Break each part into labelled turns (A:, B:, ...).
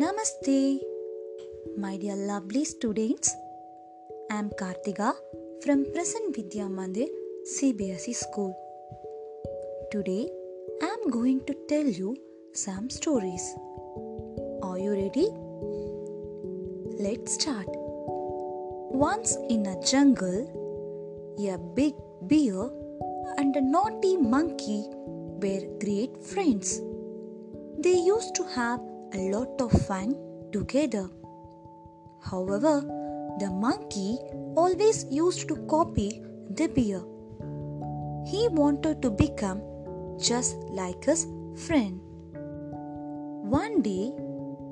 A: Namaste, my dear lovely students. I am Kartika from Prasan Vidya Mandir CBSE School. Today I am going to tell you some stories. Are you ready? Let's start. Once in a jungle, a big bear and a naughty monkey were great friends. They used to have a lot of fun together. However, the monkey always used to copy the bear. He wanted to become just like his friend. One day,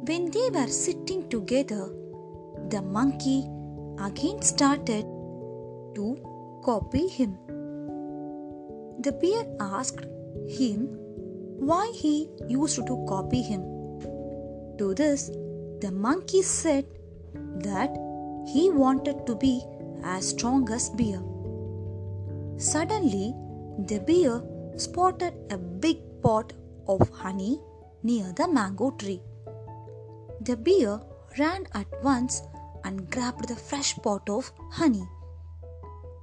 A: when they were sitting together, the monkey again started to copy him. The bear asked him why he used to copy him. To this, the monkey said that he wanted to be as strong as bear. Suddenly, the bear spotted a big pot of honey near the mango tree. The bear ran at once and grabbed the fresh pot of honey.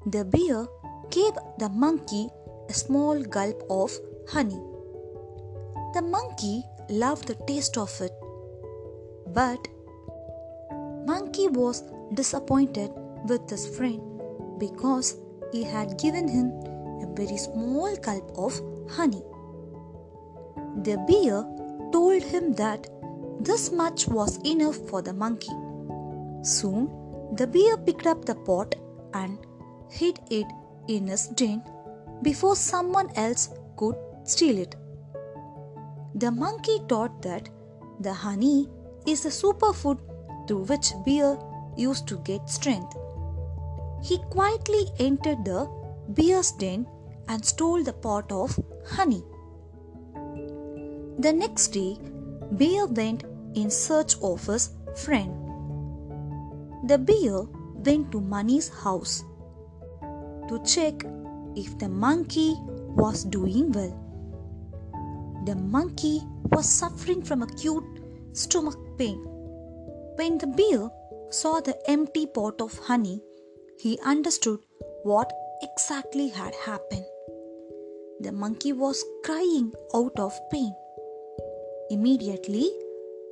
A: The bear gave the monkey a small gulp of honey. The monkey loved the taste of it but Monkey was disappointed with his friend because he had given him a very small gulp of honey. The bear told him that this much was enough for the monkey. Soon the bear picked up the pot and hid it in his den before someone else could steal it. The monkey thought that the honey is the superfood through which bear used to get strength. He quietly entered the bear's den and stole the pot of honey. The next day, Bear went in search of his friend. The bear went to Mani's house to check if the monkey was doing well. The monkey was suffering from acute stomach pain. When the bear saw the empty pot of honey, he understood what exactly had happened. The monkey was crying out of pain. Immediately,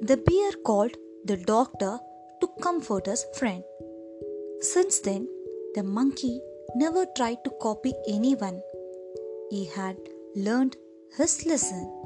A: the bear called the doctor to comfort his friend. Since then, the monkey never tried to copy anyone. He had learned his lesson.